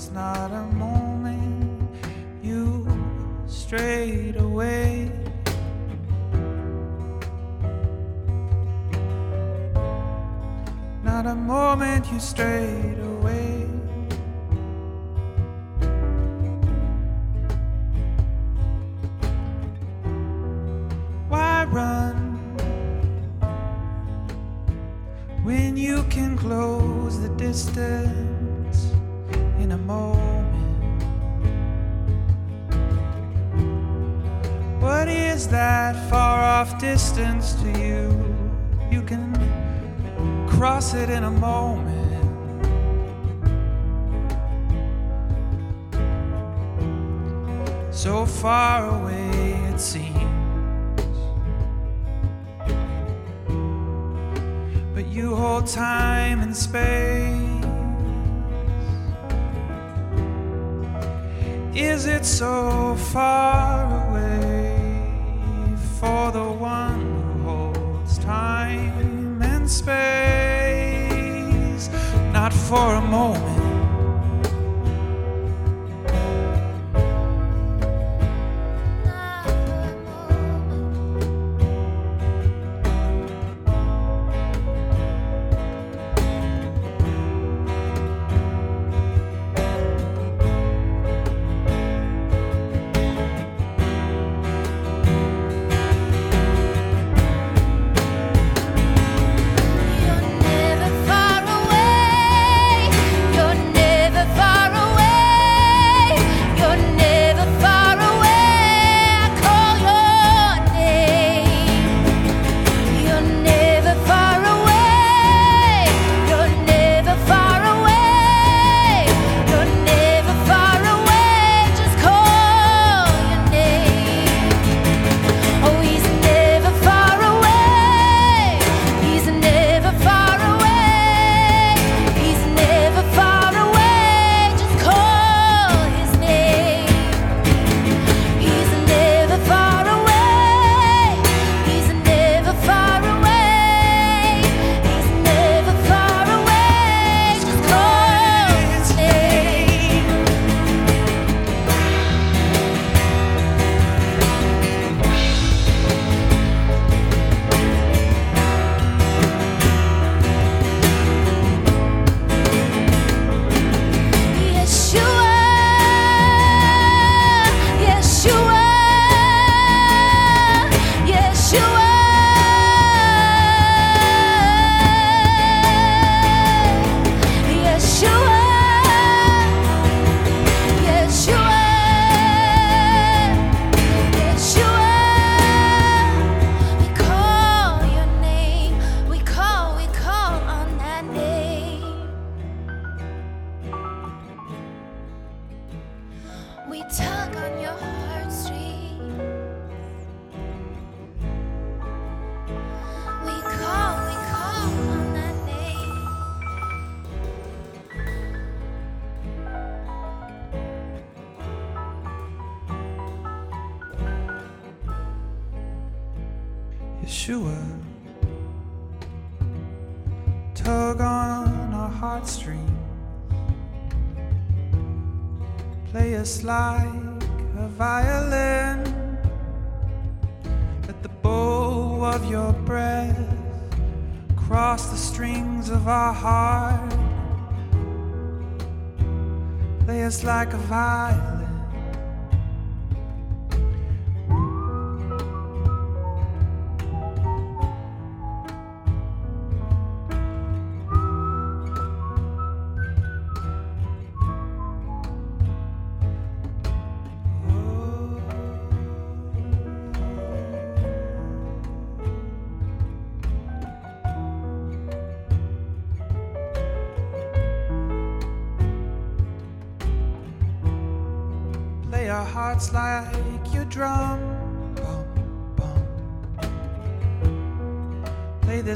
was not a moment you strayed away. Not a moment you strayed away. in a moment. So far away it seems, but you hold time and space. Is it so? for a moment.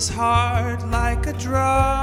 his heart like a drug.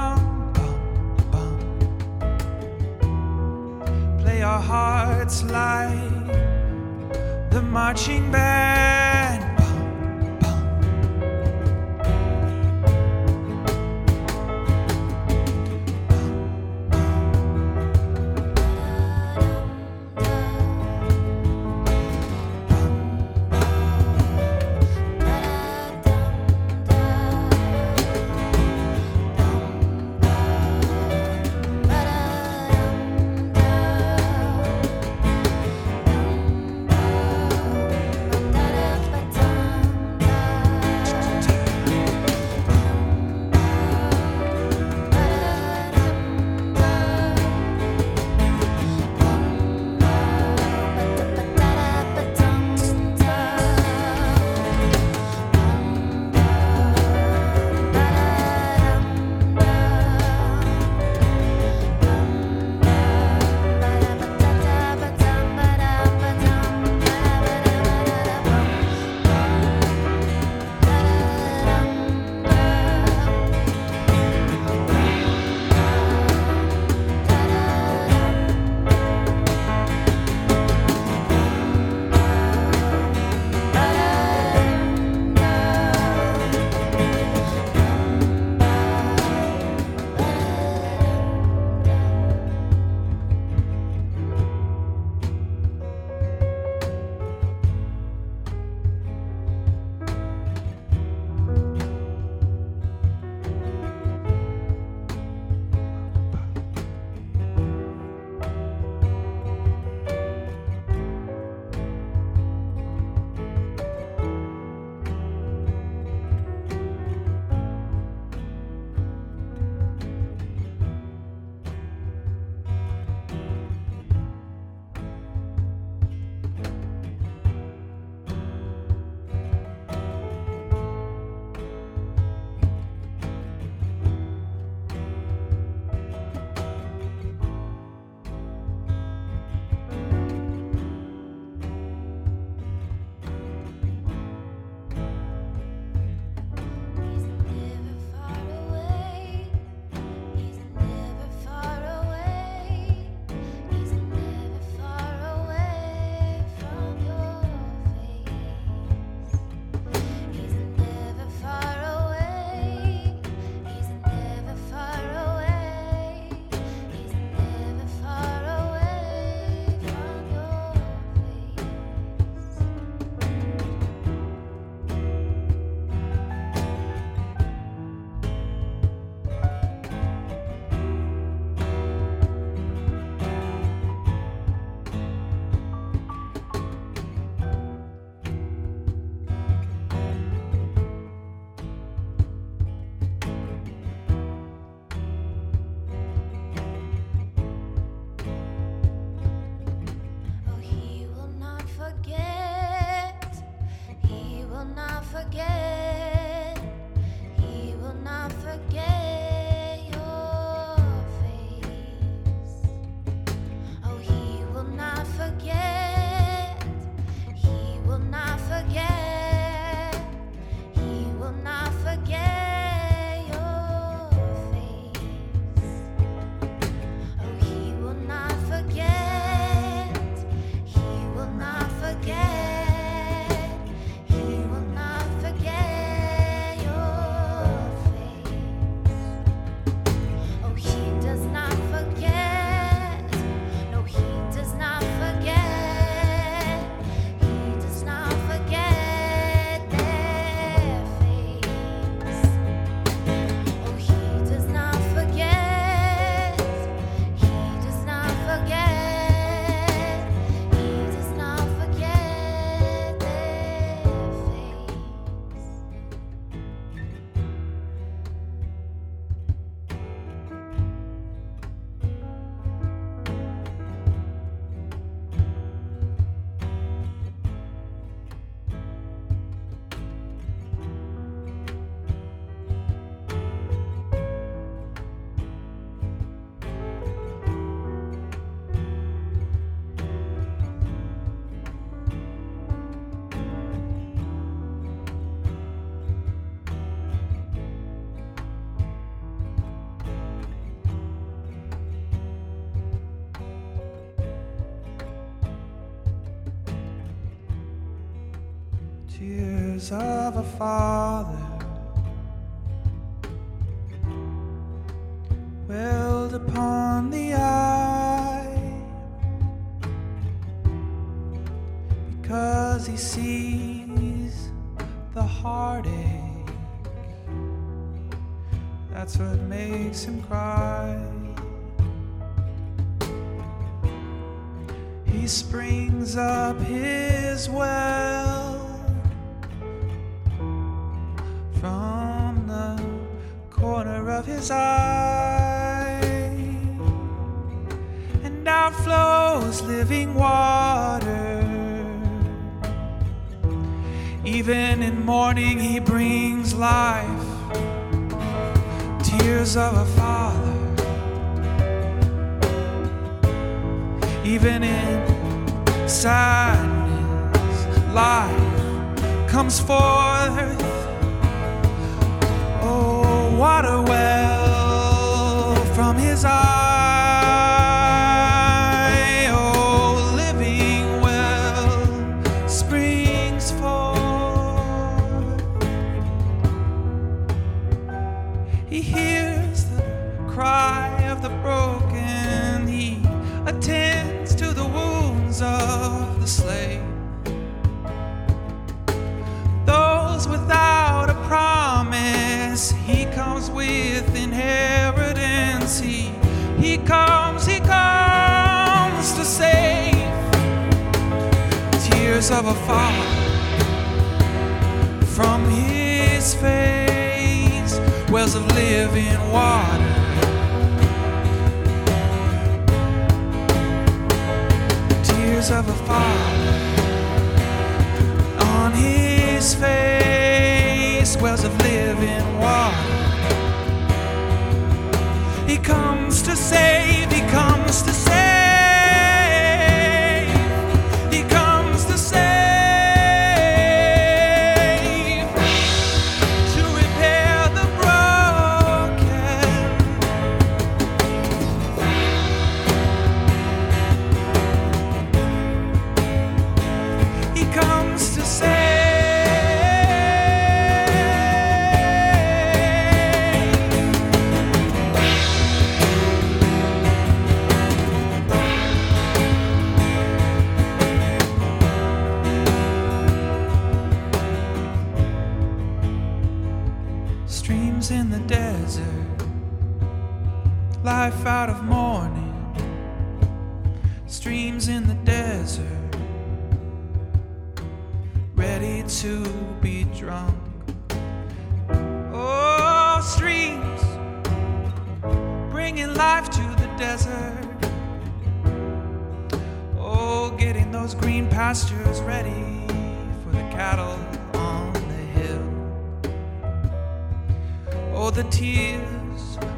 Of a father welled upon the eye because he sees the heartache. That's what makes him cry. He springs up his well morning, he brings life, tears of a father. Even in sadness, life comes forth. Oh, water well living water. Tears of a father on his face, wells of living water. He comes to save,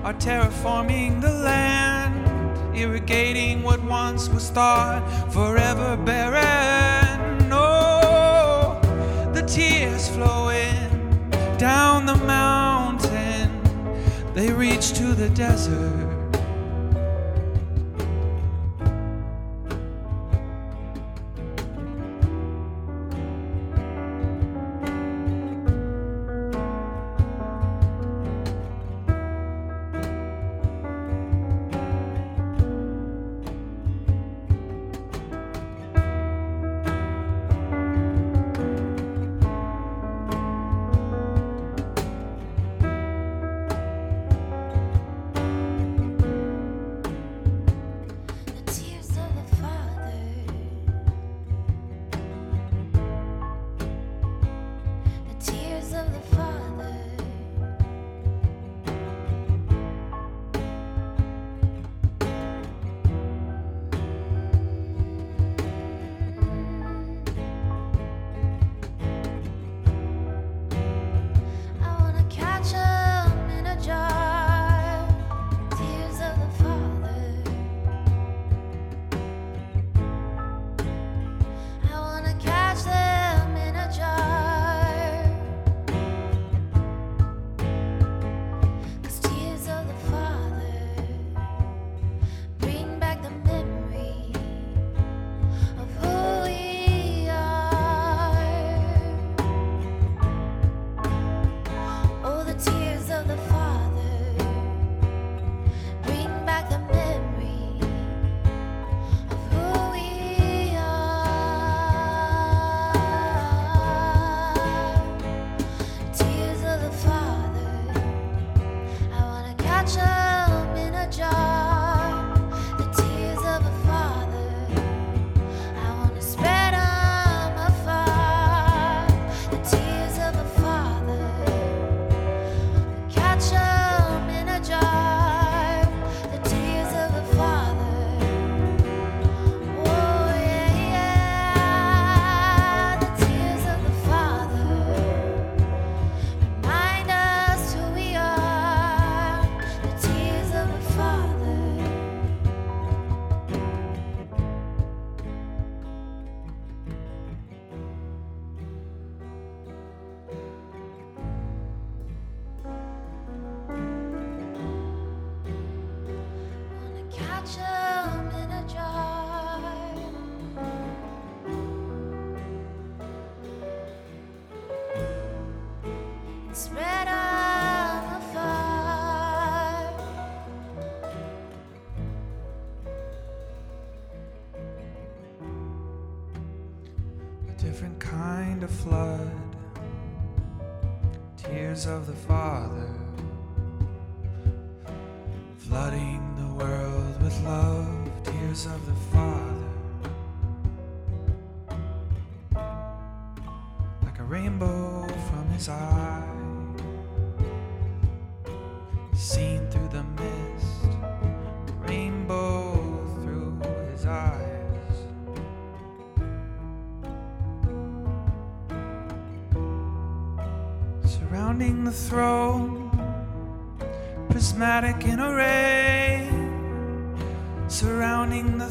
are terraforming the land, irrigating what once was thought forever barren. Oh, the tears flowing down the mountain, they reach to the desert.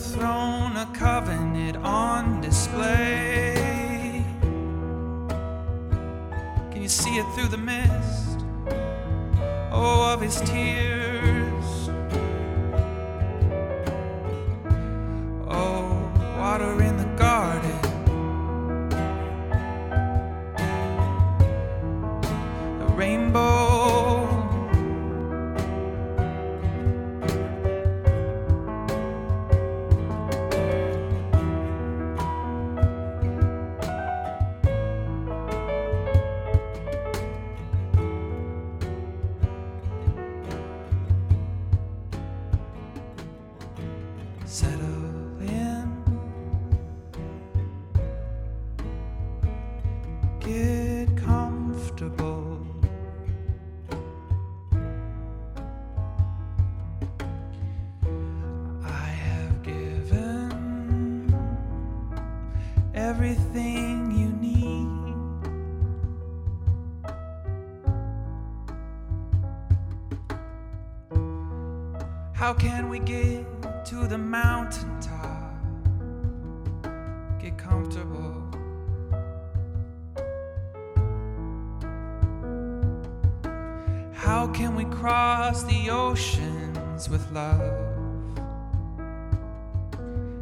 Throne, we get to the mountaintop? Get comfortable. How can we cross the oceans with love?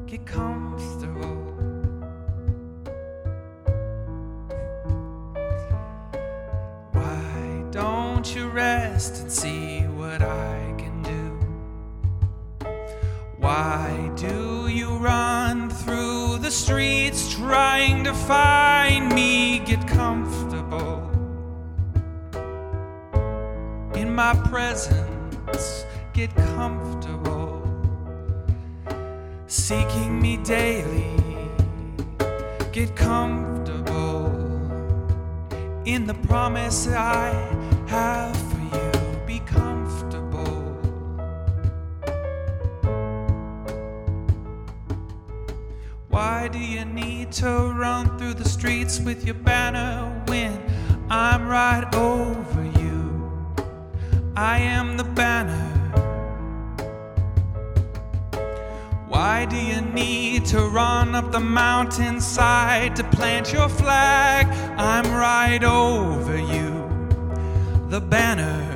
Get comfortable. Why don't you rest and see what I Why do you run through the streets trying to find me? Get comfortable in my presence. Get comfortable seeking me daily. Get comfortable in the promise I have to run through the streets with your banner when I'm right over you? I am the banner. Why do you need to run up the mountainside to plant your flag? I'm right over you, the banner.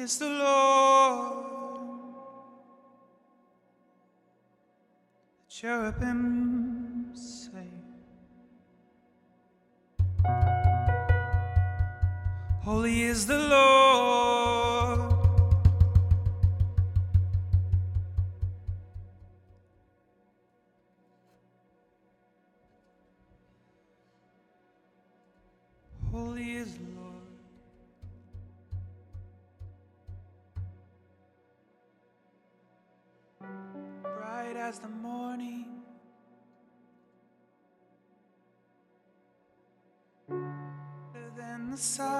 Is the Lord. The cherubim say, Holy is the Lord. Brighter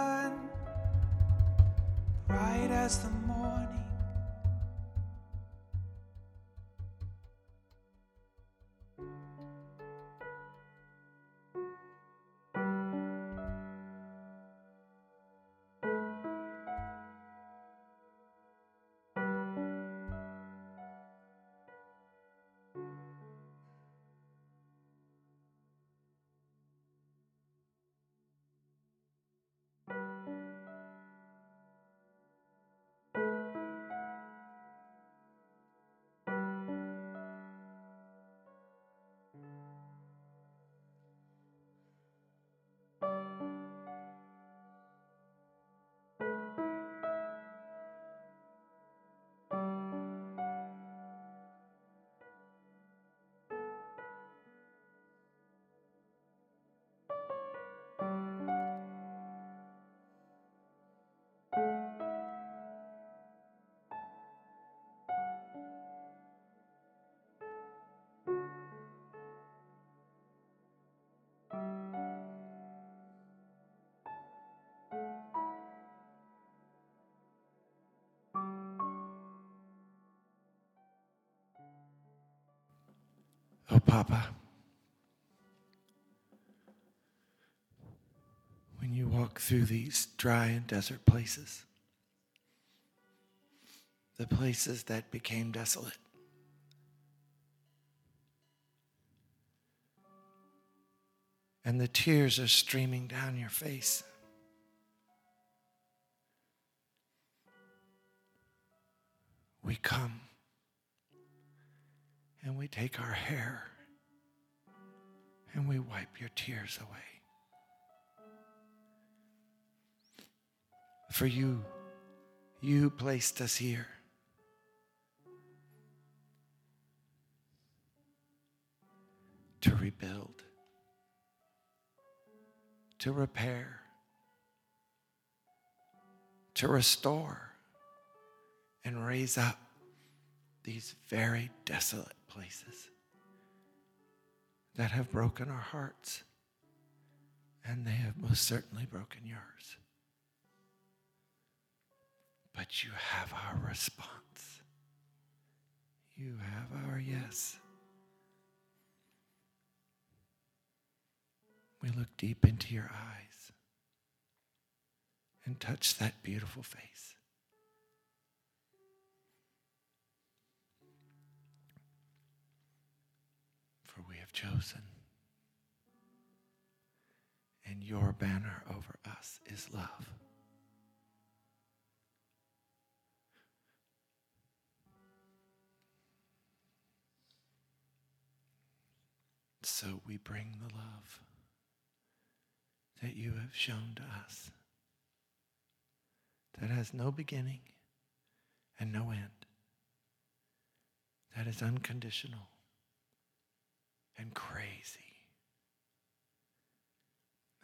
Papa. When you walk through these dry and desert places, the places that became desolate, and the tears are streaming down your face. We come and we take our hair and we wipe your tears away. For you, you placed us here. To rebuild, to repair, to restore, and raise up these very desolate places that have broken our hearts, and they have most certainly broken yours. But you have our response. You have our yes. We look deep into your eyes and touch that beautiful face. For we have chosen, and your banner over us is love. So we bring the love that you have shown to us that has no beginning and no end, that is unconditional and crazy.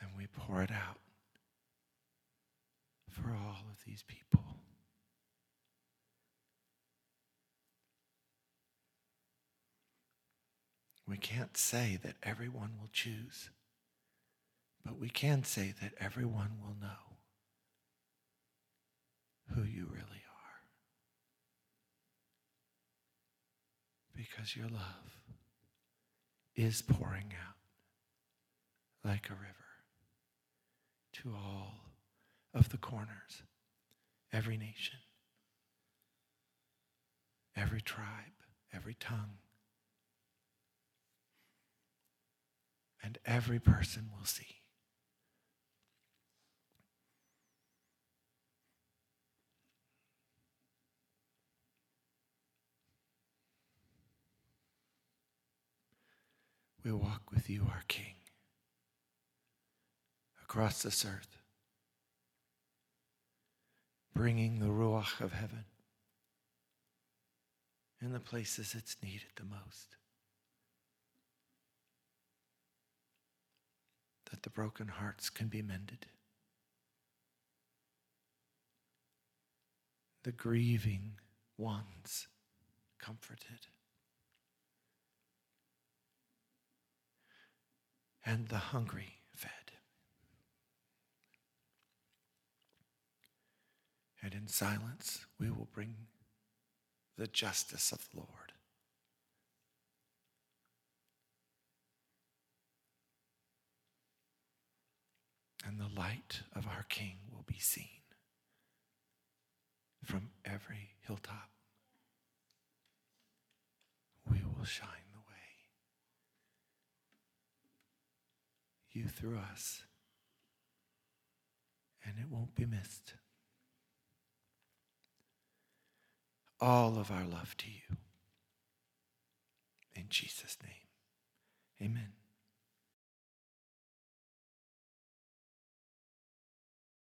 And we pour it out for all of these people. We can't say that everyone will choose, but we can say that everyone will know who you really are. Because your love is pouring out like a river to all of the corners, every nation, every tribe, every tongue. And every person will see. We walk with you, our King, across this earth, bringing the Ruach of heaven in the places it's needed the most. That the broken hearts can be mended, the grieving ones comforted. And the hungry fed. And in silence, we will bring the justice of the Lord. And the light of our King will be seen from every hilltop. We will shine the way. You through us, and it won't be missed. All of our love to you. In Jesus' name, amen.